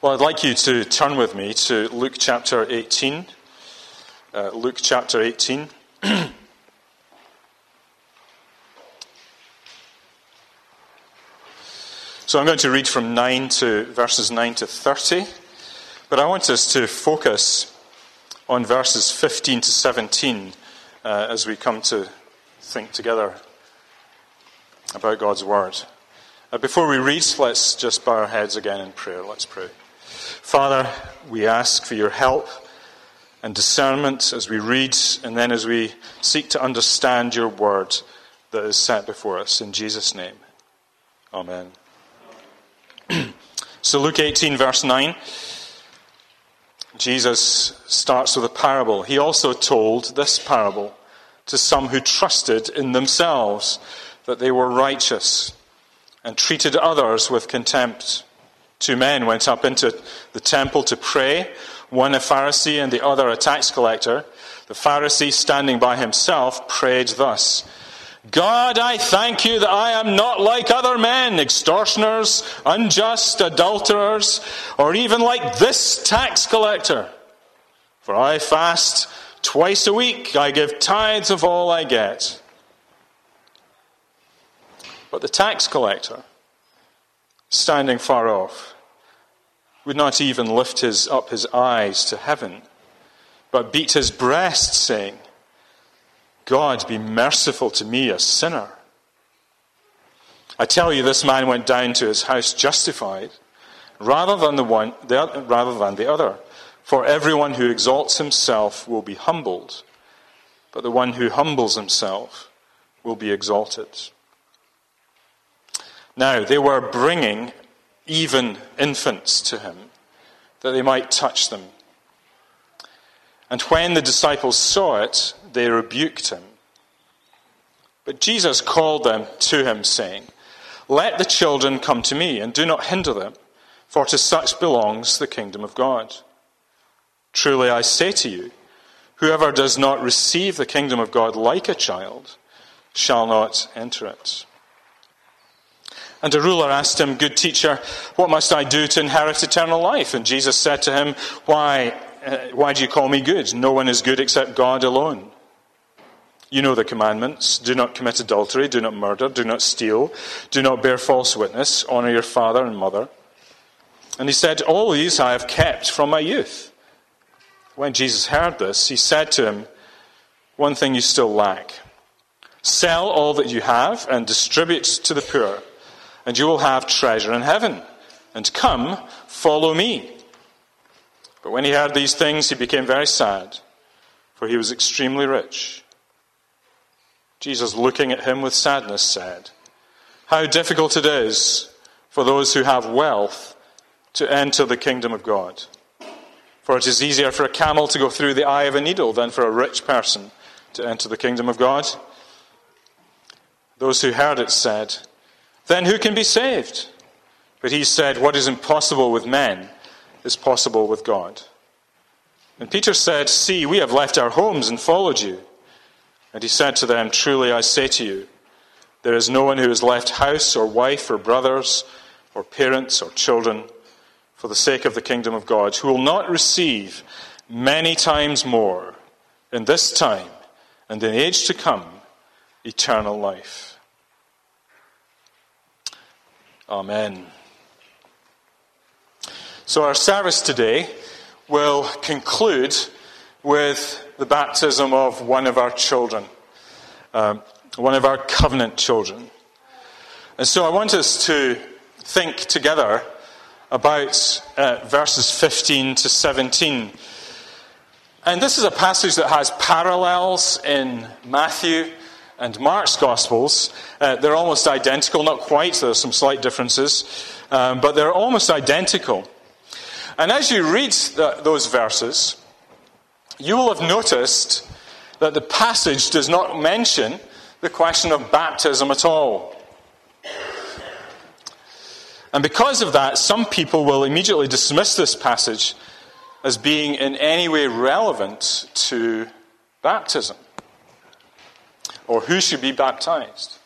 Well, I'd like you to turn with me to Luke chapter 18. Uh, Luke chapter 18. so I'm going to read from 9 to verses 9 to 30, but I want us to focus on verses 15 to 17 uh, as we come to think together about God's Word. Uh, before we read, let's just bow our heads again in prayer. Let's pray. Father, we ask for your help and discernment as we read and then as we seek to understand your word that is set before us. In Jesus' name. Amen. so, Luke 18, verse 9. Jesus starts with a parable. He also told this parable to some who trusted in themselves that they were righteous and treated others with contempt. Two men went up into the temple to pray, one a Pharisee and the other a tax collector. The Pharisee, standing by himself, prayed thus God, I thank you that I am not like other men, extortioners, unjust, adulterers, or even like this tax collector. For I fast twice a week, I give tithes of all I get. But the tax collector, standing far off, would not even lift his, up his eyes to heaven, but beat his breast, saying, God, be merciful to me, a sinner. I tell you, this man went down to his house justified rather than the one, the, rather than the other. For everyone who exalts himself will be humbled, but the one who humbles himself will be exalted. Now, they were bringing even infants to him, that they might touch them. And when the disciples saw it, they rebuked him. But Jesus called them to him, saying, Let the children come to me, and do not hinder them, for to such belongs the kingdom of God. Truly I say to you, whoever does not receive the kingdom of God like a child shall not enter it. And a ruler asked him, Good teacher, what must I do to inherit eternal life? And Jesus said to him, Why, uh, why do you call me good? No one is good except God alone. You know the commandments do not commit adultery, do not murder, do not steal, do not bear false witness, honor your father and mother. And he said, All these I have kept from my youth. When Jesus heard this, he said to him, One thing you still lack. Sell all that you have and distribute to the poor and you will have treasure in heaven. And come, follow me. But when he heard these things, he became very sad, for he was extremely rich. Jesus, looking at him with sadness, said, How difficult it is for those who have wealth to enter the kingdom of God. For it is easier for a camel to go through the eye of a needle than for a rich person to enter the kingdom of God. Those who heard it said, then who can be saved? But he said, What is impossible with men is possible with God. And Peter said, See, we have left our homes and followed you. And he said to them, Truly I say to you, there is no one who has left house or wife or brothers or parents or children for the sake of the kingdom of God who will not receive many times more in this time and in the age to come eternal life. Amen. So, our service today will conclude with the baptism of one of our children, um, one of our covenant children. And so, I want us to think together about uh, verses 15 to 17. And this is a passage that has parallels in Matthew and Mark's Gospels. Uh, they're almost identical, not quite, there are some slight differences, um, but they're almost identical. And as you read those verses, you will have noticed that the passage does not mention the question of baptism at all. And because of that, some people will immediately dismiss this passage as being in any way relevant to baptism or who should be baptized.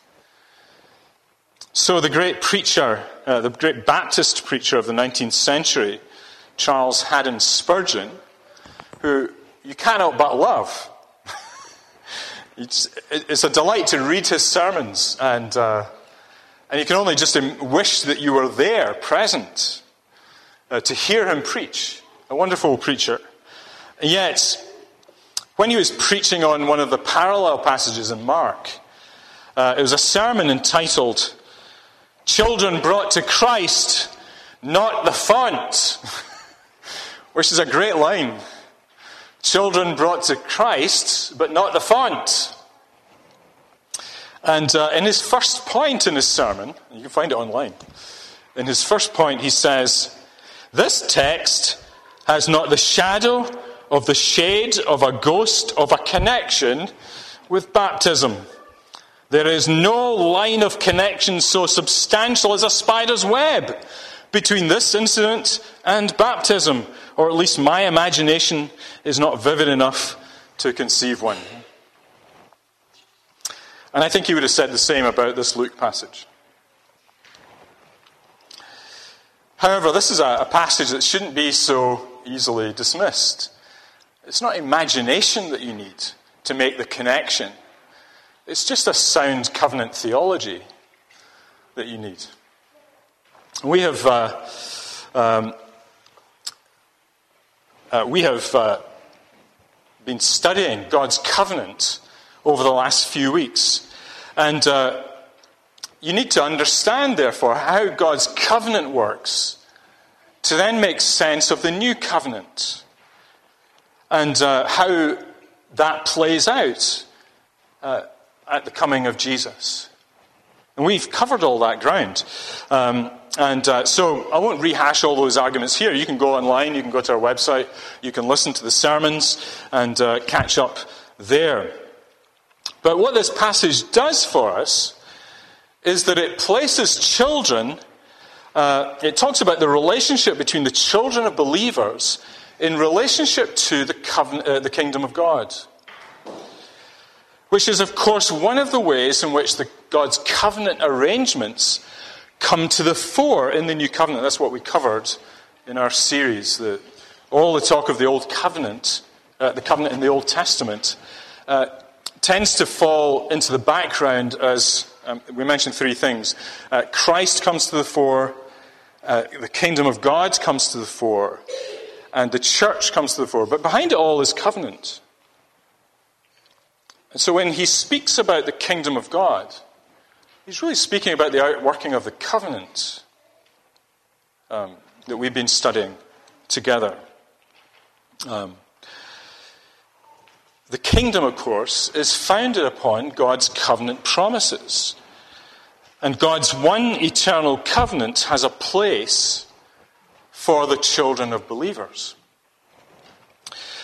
So, the great preacher, uh, the great Baptist preacher of the 19th century, Charles Haddon Spurgeon, who you cannot but love. it's, it's, a delight to read his sermons, and, uh, and you can only just wish that you were there, present, uh, to hear him preach. A wonderful preacher. And yet, when he was preaching on one of the parallel passages in Mark, uh, it was a sermon entitled Children Brought to Christ, Not the Font, which is a great line. Children brought to Christ, but not the font. And uh, in his first point in his sermon, you can find it online, in his first point, he says, This text has not the shadow of the shade of a ghost of a connection with baptism. There is no line of connection so substantial as a spider's web between this incident and baptism, or at least my imagination is not vivid enough to conceive one. And I think he would have said the same about this Luke passage. However, this is a, passage that shouldn't be so easily dismissed. It's not imagination that you need to make the connection, it's just a sound covenant theology that you need. We have. Uh, um, uh, we have uh, been studying God's covenant over the last few weeks. And uh, you need to understand, therefore, how God's covenant works to then make sense of the new covenant and uh, how that plays out uh, at the coming of Jesus. And we've covered all that ground. Um, and uh, so I won't rehash all those arguments here. You can go online, you can go to our website, you can listen to the sermons and uh, catch up there. But what this passage does for us is that it places children, uh, it talks about the relationship between the children of believers in relationship to the, covenant, uh, the kingdom of God. Which is, of course, one of the ways in which the, God's covenant arrangements come to the fore in the new covenant. That's what we covered in our series. The, all the talk of the old covenant, uh, the covenant in the Old Testament, uh, tends to fall into the background as um, we mentioned three things. Uh, Christ comes to the fore, uh, the kingdom of God comes to the fore, and the church comes to the fore. But behind it all is covenant. And so when he speaks about the kingdom of God, He's really speaking about the outworking of the covenant um, that we've been studying together. Um, the kingdom, of course, is founded upon God's covenant promises. And God's one eternal covenant has a place for the children of believers.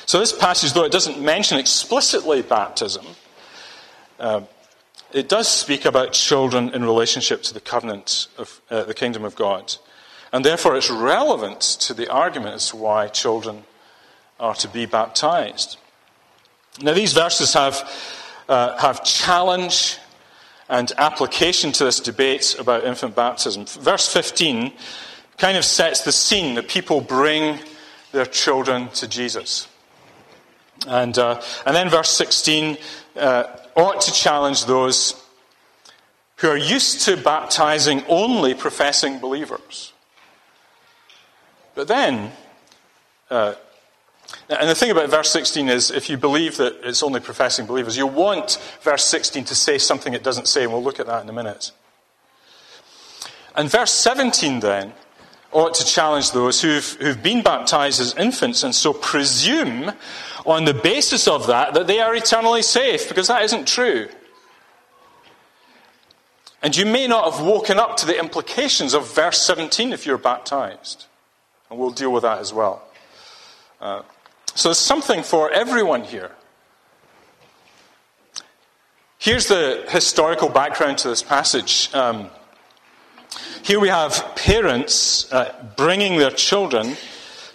So, this passage, though it doesn't mention explicitly baptism, uh, it does speak about children in relationship to the covenant of uh, the kingdom of God. And therefore, it's relevant to the argument as to why children are to be baptized. Now, these verses have, uh, have challenge and application to this debate about infant baptism. Verse 15 kind of sets the scene that people bring their children to Jesus. And, uh, and then verse 16 uh, ought to challenge those who are used to baptizing only professing believers. But then, uh, and the thing about verse 16 is if you believe that it's only professing believers, you want verse 16 to say something it doesn't say, and we'll look at that in a minute. And verse 17 then ought to challenge those who've, who've been baptized as infants and so presume on the basis of that that they are eternally safe, because that isn't true. And you may not have woken up to the implications of verse 17 if you're baptized. And we'll deal with that as well. Uh, so there's something for everyone here. Here's the historical background to this passage. Um, here we have parents uh, bringing their children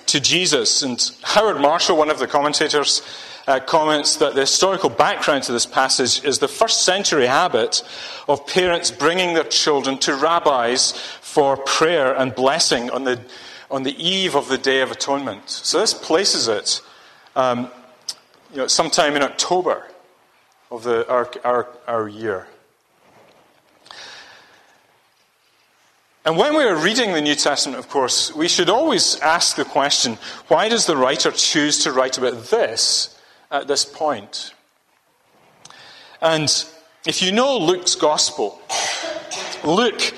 to Jesus. And Howard Marshall, one of the commentators, uh, comments that the historical background to this passage is the first century habit of parents bringing their children to rabbis for prayer and blessing on the, on the eve of the Day of Atonement. So this places it um, you know, sometime in October of the, our, our, our year. And when we are reading the New Testament, of course, we should always ask the question why does the writer choose to write about this at this point? And if you know Luke's gospel, Luke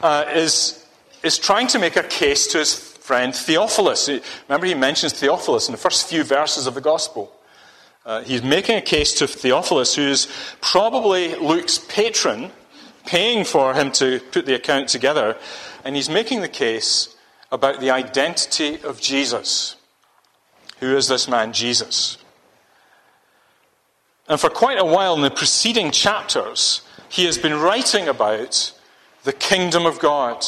uh, is, is trying to make a case to his friend Theophilus. Remember, he mentions Theophilus in the first few verses of the gospel. Uh, he's making a case to Theophilus, who's probably Luke's patron paying for him to put the account together, and he's making the case about the identity of Jesus. Who is this man, Jesus? And for quite a while in the preceding chapters, he has been writing about the kingdom of God.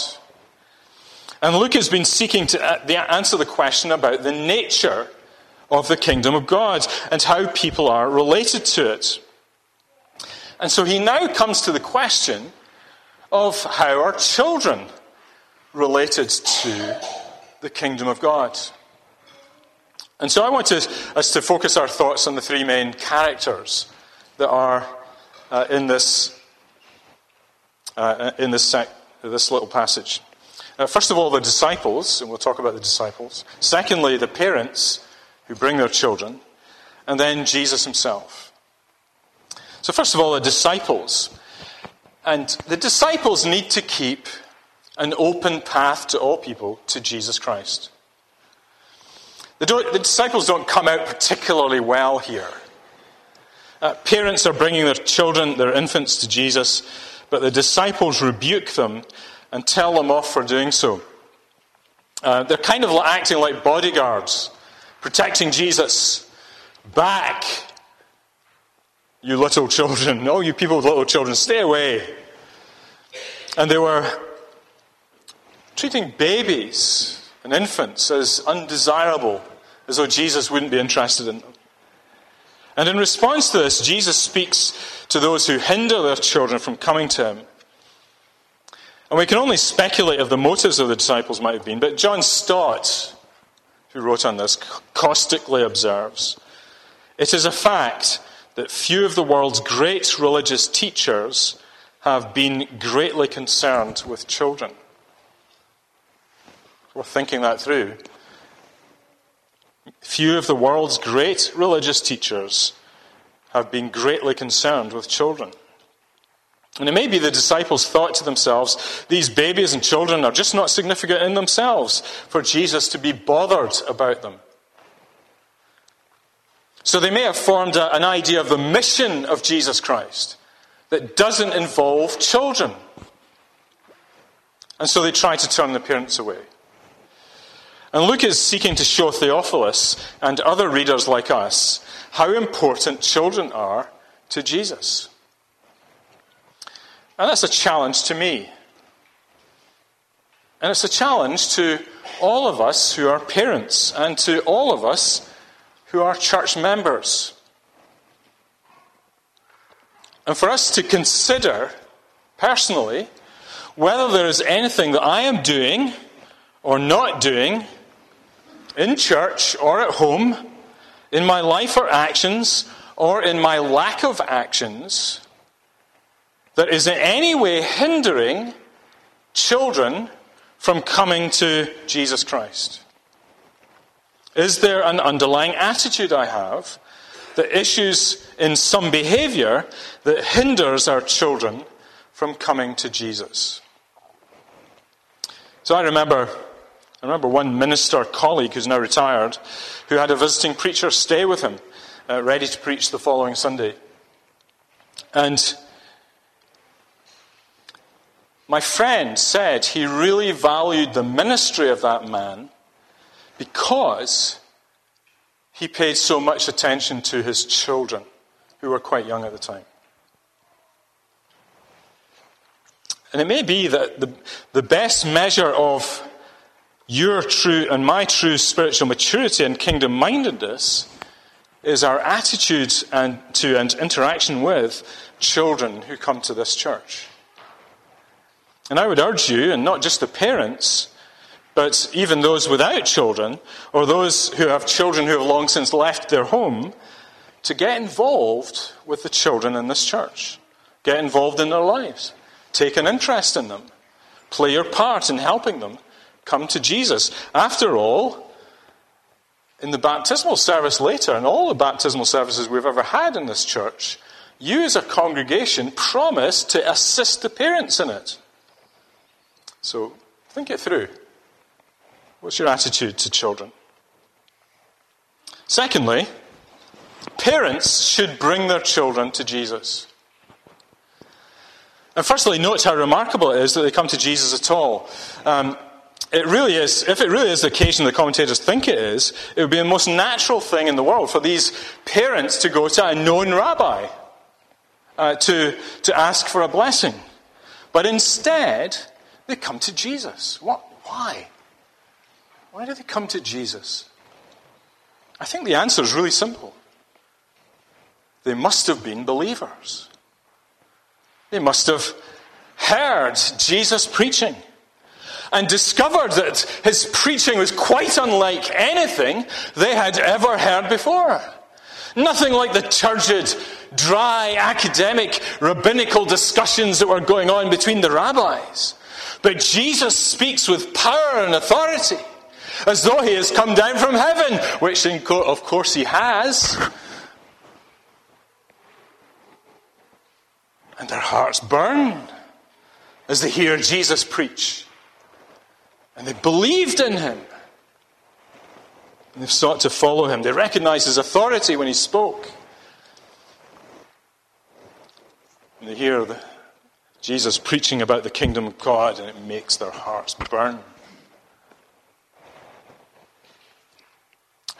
And Luke has been seeking to uh, answer the question about the nature of the kingdom of God and how people are related to it. And so he now comes to the question of how are children related to the kingdom of God. And so I want to, us to focus our thoughts on the three main characters that are uh, in this, uh, in this, sec- this little passage. Uh, first of all, the disciples, and we'll talk about the disciples. Secondly, the parents who bring their children. And then Jesus himself. So, first of all, the disciples. And the disciples need to keep an open path to all people to Jesus Christ. The, the disciples don't come out particularly well here. Uh, parents are bringing their children, their infants, to Jesus, but the disciples rebuke them and tell them off for doing so. Uh, they're kind of acting like bodyguards, protecting Jesus. Back, you little children. all you people with little children, stay away. And they were treating babies and infants as undesirable, as though Jesus wouldn't be interested in them. And in response to this, Jesus speaks to those who hinder their children from coming to him. And we can only speculate of the motives of the disciples might have been, but John Stott, who wrote on this, caustically observes it is a fact that few of the world's great religious teachers have been greatly concerned with children. We're thinking that through. Few of the world's great religious teachers have been greatly concerned with children. And it may be the disciples thought to themselves, these babies and children are just not significant in themselves for Jesus to be bothered about them. So they may have formed a, an idea of the mission of Jesus Christ that doesn't involve children. And so they try to turn the parents away. And Luke is seeking to show Theophilus and other readers like us how important children are to Jesus. And that's a challenge to me. And it's a challenge to all of us who are parents and to all of us who are church members. And for us to consider personally whether there is anything that I am doing or not doing in church or at home, in my life or actions, or in my lack of actions that is in any way hindering children from coming to Jesus Christ? Is there an underlying attitude I have that issues in some behavior that hinders our children from coming to Jesus? So I remember, I remember one minister colleague who's now retired who had a visiting preacher stay with him, uh, ready to preach the following Sunday. And my friend said he really valued the ministry of that man because he paid so much attention to his children, who were quite young at the time. And it may be that the, the best measure of your true and my true spiritual maturity and kingdom mindedness is our attitude and to and interaction with children who come to this church. And I would urge you, and not just the parents, but even those without children, or those who have children who have long since left their home, to get involved with the children in this church. Get involved in their lives. Take an interest in them. Play your part in helping them come to Jesus. After all, in the baptismal service later, and all the baptismal services we've ever had in this church, you as a congregation promise to assist the parents in it. So think it through. What's your attitude to children? Secondly, parents should bring their children to Jesus. And firstly, note how remarkable it is that they come to Jesus at all. Um, it really is, if it really is the occasion the commentators think it is, it would be the most natural thing in the world for these parents to go to a known rabbi uh, to, to ask for a blessing. But instead, they come to Jesus. What, why? Why do they come to Jesus? I think the answer is really simple. They must have been believers. They must have heard Jesus preaching and discovered that his preaching was quite unlike anything they had ever heard before. Nothing like the turgid, dry, academic, rabbinical discussions that were going on between the rabbis. But Jesus speaks with power and authority, as though he has come down from heaven, which of course he has. And their hearts burn as they hear Jesus preach. And they believed in him. And they've sought to follow him. They recognize his authority when he spoke. And they hear the, Jesus preaching about the kingdom of God, and it makes their hearts burn.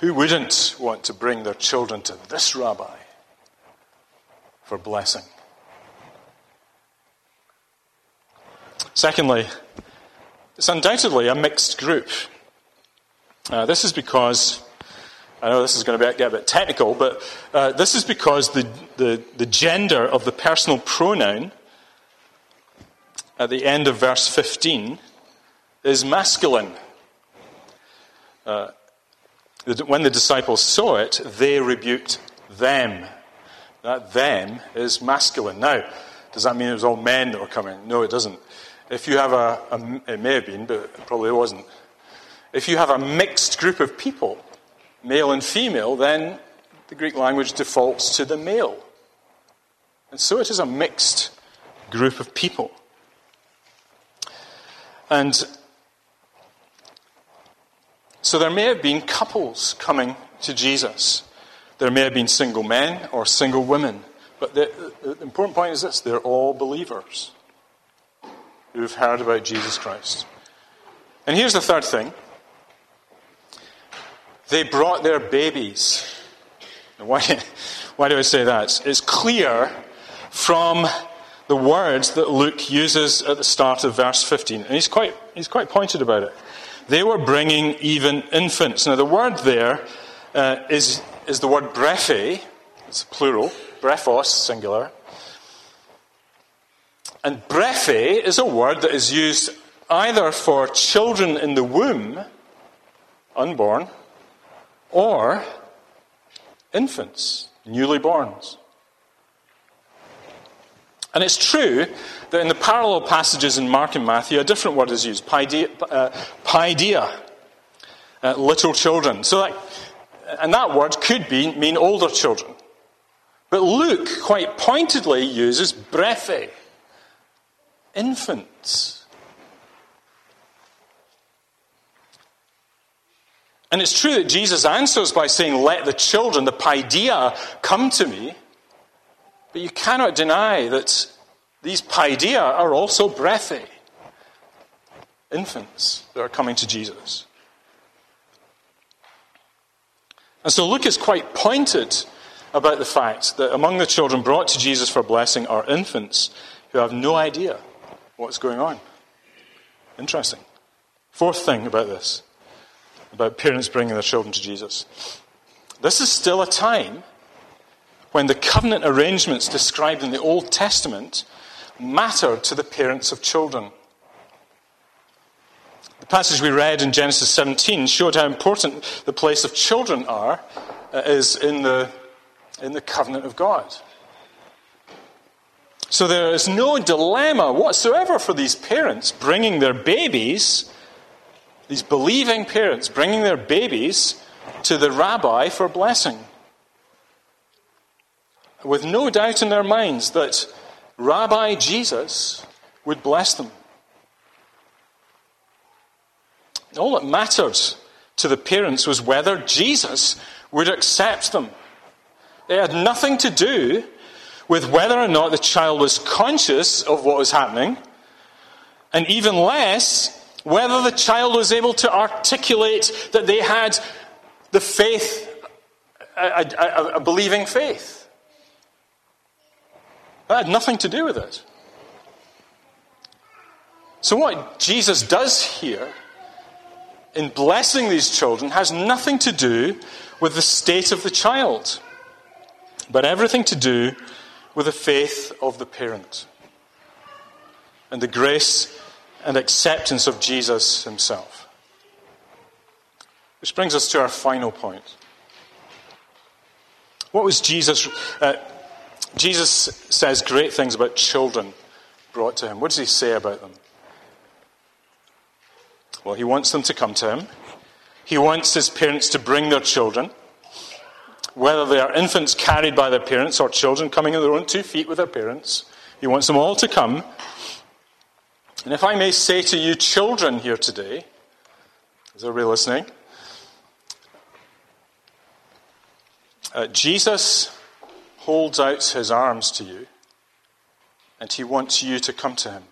Who wouldn't want to bring their children to this rabbi for blessing? Secondly, it's undoubtedly a mixed group. Uh, this is because, I know this is going to get a bit technical, but uh, this is because the, the, the gender of the personal pronoun at the end of verse 15 is masculine. Uh, when the disciples saw it, they rebuked them. That them is masculine. Now, does that mean it was all men that were coming? No, it doesn't. If you have a, a, it may have been, but it probably wasn't. If you have a mixed group of people, male and female, then the Greek language defaults to the male. And so it is a mixed group of people. And so there may have been couples coming to Jesus. There may have been single men or single women. But the, the important point is this they're all believers who've heard about Jesus Christ. And here's the third thing they brought their babies. Why, why do I say that? It's clear from the words that Luke uses at the start of verse 15. And he's quite, he's quite pointed about it. They were bringing even infants. Now, the word there uh, is is the word brephe, it's plural, brephos, singular. And brephe is a word that is used either for children in the womb, unborn, or infants, newly borns. And it's true that in the parallel passages in Mark and Matthew, a different word is used, paideia, uh, paideia uh, little children. So that, and that word could be, mean older children. But Luke quite pointedly uses brephe, infants. And it's true that Jesus answers by saying, Let the children, the paideia, come to me. But you cannot deny that these paideia are also brephe, infants that are coming to Jesus. And so Luke is quite pointed about the fact that among the children brought to Jesus for blessing are infants who have no idea what's going on. Interesting. Fourth thing about this, about parents bringing their children to Jesus. This is still a time when the covenant arrangements described in the Old Testament mattered to the parents of children. The passage we read in Genesis 17 showed how important the place of children are uh, is in the, in the covenant of God. So there is no dilemma whatsoever for these parents bringing their babies, these believing parents bringing their babies to the rabbi for blessing. With no doubt in their minds that Rabbi Jesus would bless them. All that mattered to the parents was whether Jesus would accept them. They had nothing to do with whether or not the child was conscious of what was happening, and even less whether the child was able to articulate that they had the faith, a, a, a believing faith. Had nothing to do with it. So, what Jesus does here in blessing these children has nothing to do with the state of the child, but everything to do with the faith of the parent and the grace and acceptance of Jesus himself. Which brings us to our final point. What was Jesus? Uh, Jesus says great things about children brought to him. What does he say about them? Well, he wants them to come to him. He wants his parents to bring their children, whether they are infants carried by their parents or children coming on their own two feet with their parents. He wants them all to come. And if I may say to you, children here today, is everybody listening? Uh, Jesus holds out his arms to you, and he wants you to come to him.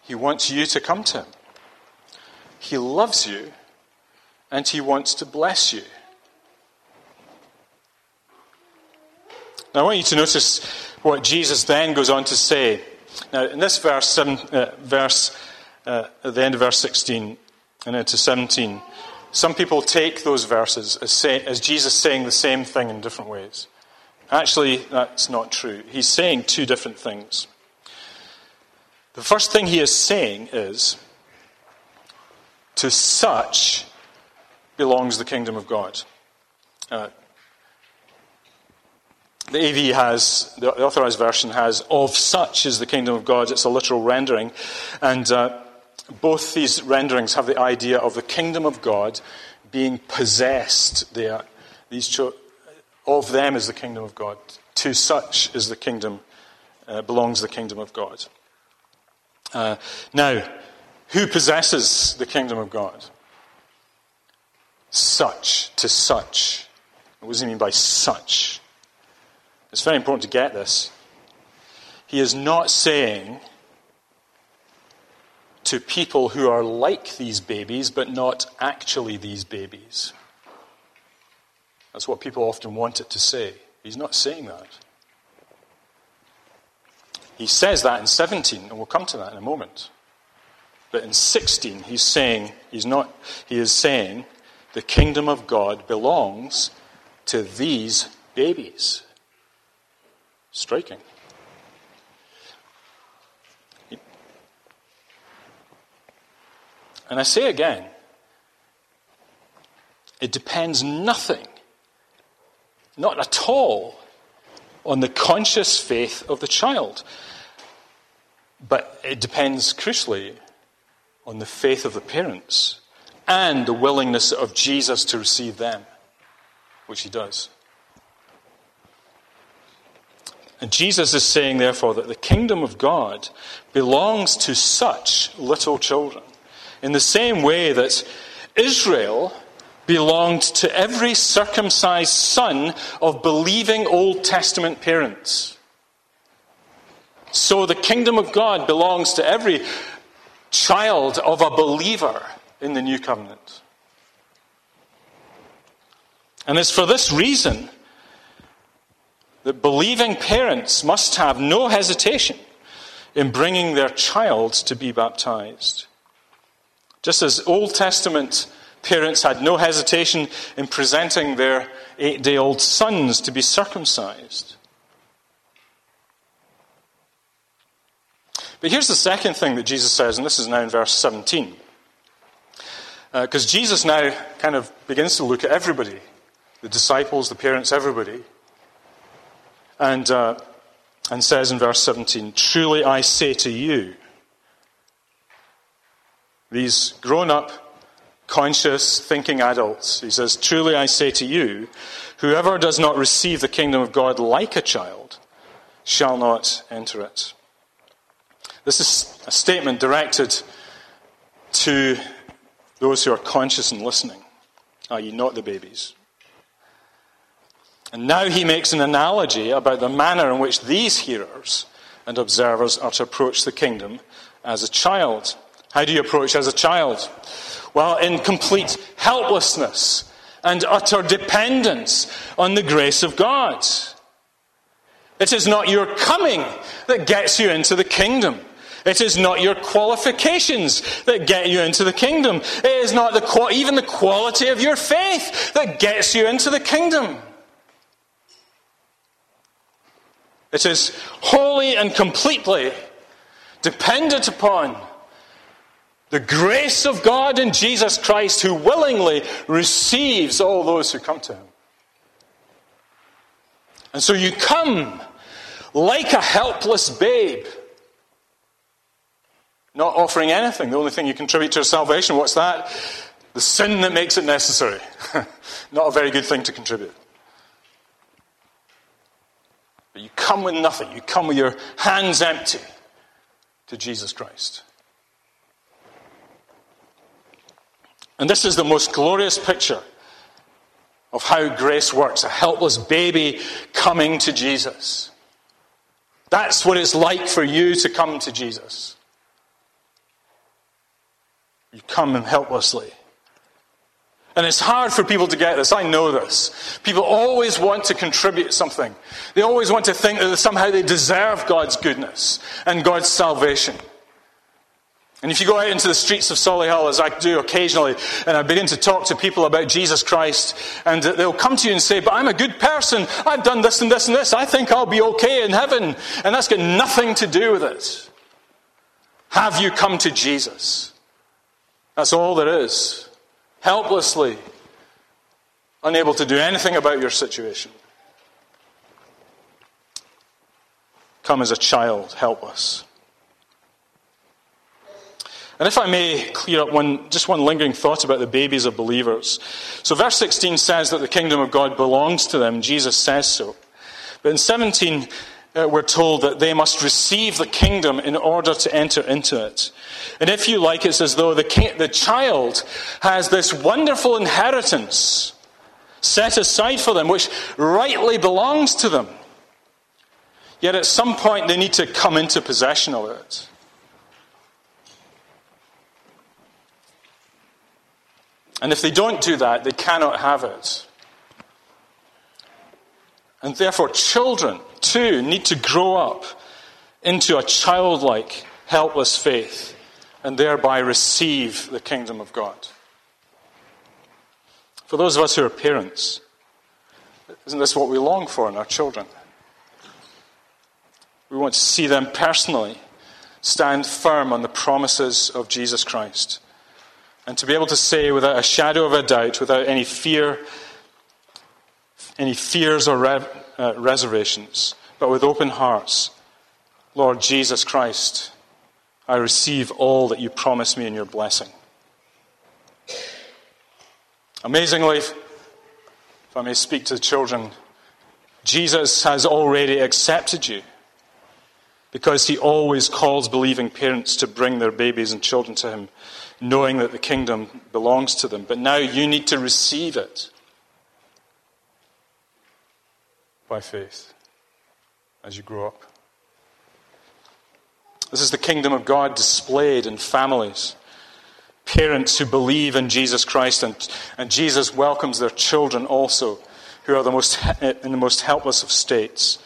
He wants you to come to him. He loves you, and he wants to bless you. Now, I want you to notice what Jesus then goes on to say. Now, in this verse, seven, uh, verse uh, at the end of verse 16 and into 17, some people take those verses as, say, as Jesus saying the same thing in different ways. Actually, that's not true. He's saying two different things. The first thing he is saying is, to such belongs the kingdom of God. Uh, the AV has, the authorized version has, of such is the kingdom of God. It's a literal rendering. And uh, both these renderings have the idea of the kingdom of God being possessed there. These cho- of them is the kingdom of God. To such is the kingdom, uh, belongs the kingdom of God. Uh, now, who possesses the kingdom of God? Such, to such. What does he mean by such? It's very important to get this. He is not saying to people who are like these babies, but not actually these babies. That's what people often want it to say. He's not saying that. He says that in 17, and we'll come to that in a moment. But in 16, he's saying, he's not, he is saying, the kingdom of God belongs to these babies. Striking. And I say again, it depends nothing, not at all, on the conscious faith of the child. But it depends crucially on the faith of the parents and the willingness of Jesus to receive them, which he does. And Jesus is saying, therefore, that the kingdom of God belongs to such little children in the same way that Israel belonged to every circumcised son of believing Old Testament parents. So the kingdom of God belongs to every child of a believer in the new covenant. And it's for this reason that believing parents must have no hesitation in bringing their child to be baptized. Just as Old Testament parents had no hesitation in presenting their eight day old sons to be circumcised. But here's the second thing that Jesus says, and this is now in verse 17. Because uh, Jesus now kind of begins to look at everybody the disciples, the parents, everybody. And, uh, and says in verse 17, Truly I say to you, these grown up, conscious, thinking adults, he says, Truly I say to you, whoever does not receive the kingdom of God like a child shall not enter it. This is a statement directed to those who are conscious and listening, i.e., not the babies. And now he makes an analogy about the manner in which these hearers and observers are to approach the kingdom as a child. How do you approach as a child? Well, in complete helplessness and utter dependence on the grace of God. It is not your coming that gets you into the kingdom. It is not your qualifications that get you into the kingdom. It is not the, even the quality of your faith that gets you into the kingdom. It is wholly and completely dependent upon the grace of God in Jesus Christ, who willingly receives all those who come to him. And so you come like a helpless babe, not offering anything. The only thing you contribute to your salvation, what's that? The sin that makes it necessary. not a very good thing to contribute. But you come with nothing. You come with your hands empty to Jesus Christ. And this is the most glorious picture of how grace works a helpless baby coming to Jesus. That's what it's like for you to come to Jesus. You come in helplessly. And it's hard for people to get this. I know this. People always want to contribute something. They always want to think that somehow they deserve God's goodness and God's salvation. And if you go out into the streets of Solihull, as I do occasionally, and I begin to talk to people about Jesus Christ, and they'll come to you and say, But I'm a good person. I've done this and this and this. I think I'll be okay in heaven. And that's got nothing to do with it. Have you come to Jesus? That's all there is helplessly, unable to do anything about your situation. Come as a child, helpless. And if I may clear up one, just one lingering thought about the babies of believers. So, verse 16 says that the kingdom of God belongs to them. Jesus says so. But in 17, uh, we're told that they must receive the kingdom in order to enter into it. And if you like, it's as though the, the child has this wonderful inheritance set aside for them, which rightly belongs to them. Yet at some point they need to come into possession of it. And if they don't do that, they cannot have it. And therefore, children, too, need to grow up into a childlike, helpless faith and thereby receive the kingdom of God. For those of us who are parents, isn't this what we long for in our children? We want to see them personally stand firm on the promises of Jesus Christ. And to be able to say without a shadow of a doubt, without any fear, any fears or re- uh, reservations, but with open hearts, Lord Jesus Christ, I receive all that you promise me in your blessing. Amazingly, if I may speak to the children, Jesus has already accepted you because he always calls believing parents to bring their babies and children to him, knowing that the kingdom belongs to them. But now you need to receive it by faith as you grow up. This is the kingdom of God displayed in families. Parents who believe in Jesus Christ, and, and Jesus welcomes their children also, who are the most, in the most helpless of states.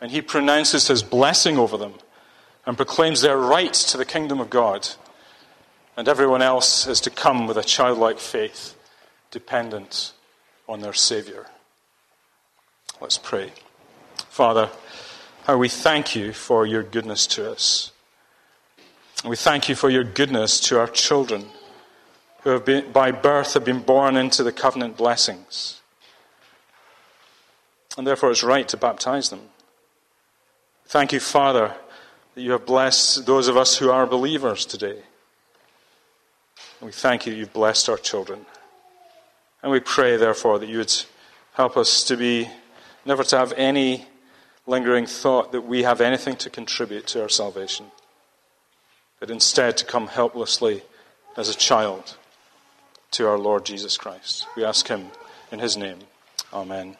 And he pronounces his blessing over them and proclaims their right to the kingdom of God. And everyone else is to come with a childlike faith, dependent on their Savior. Let's pray. Father, how we thank you for your goodness to us. We thank you for your goodness to our children who have been, by birth have been born into the covenant blessings. And therefore it's right to baptize them. Thank you, Father, that you have blessed those of us who are believers today. And we thank you that you've blessed our children. And we pray, therefore, that you would help us to be, never to have any lingering thought that we have anything to contribute to our salvation, but instead to come helplessly as a child to our Lord Jesus Christ. We ask him in his name. Amen.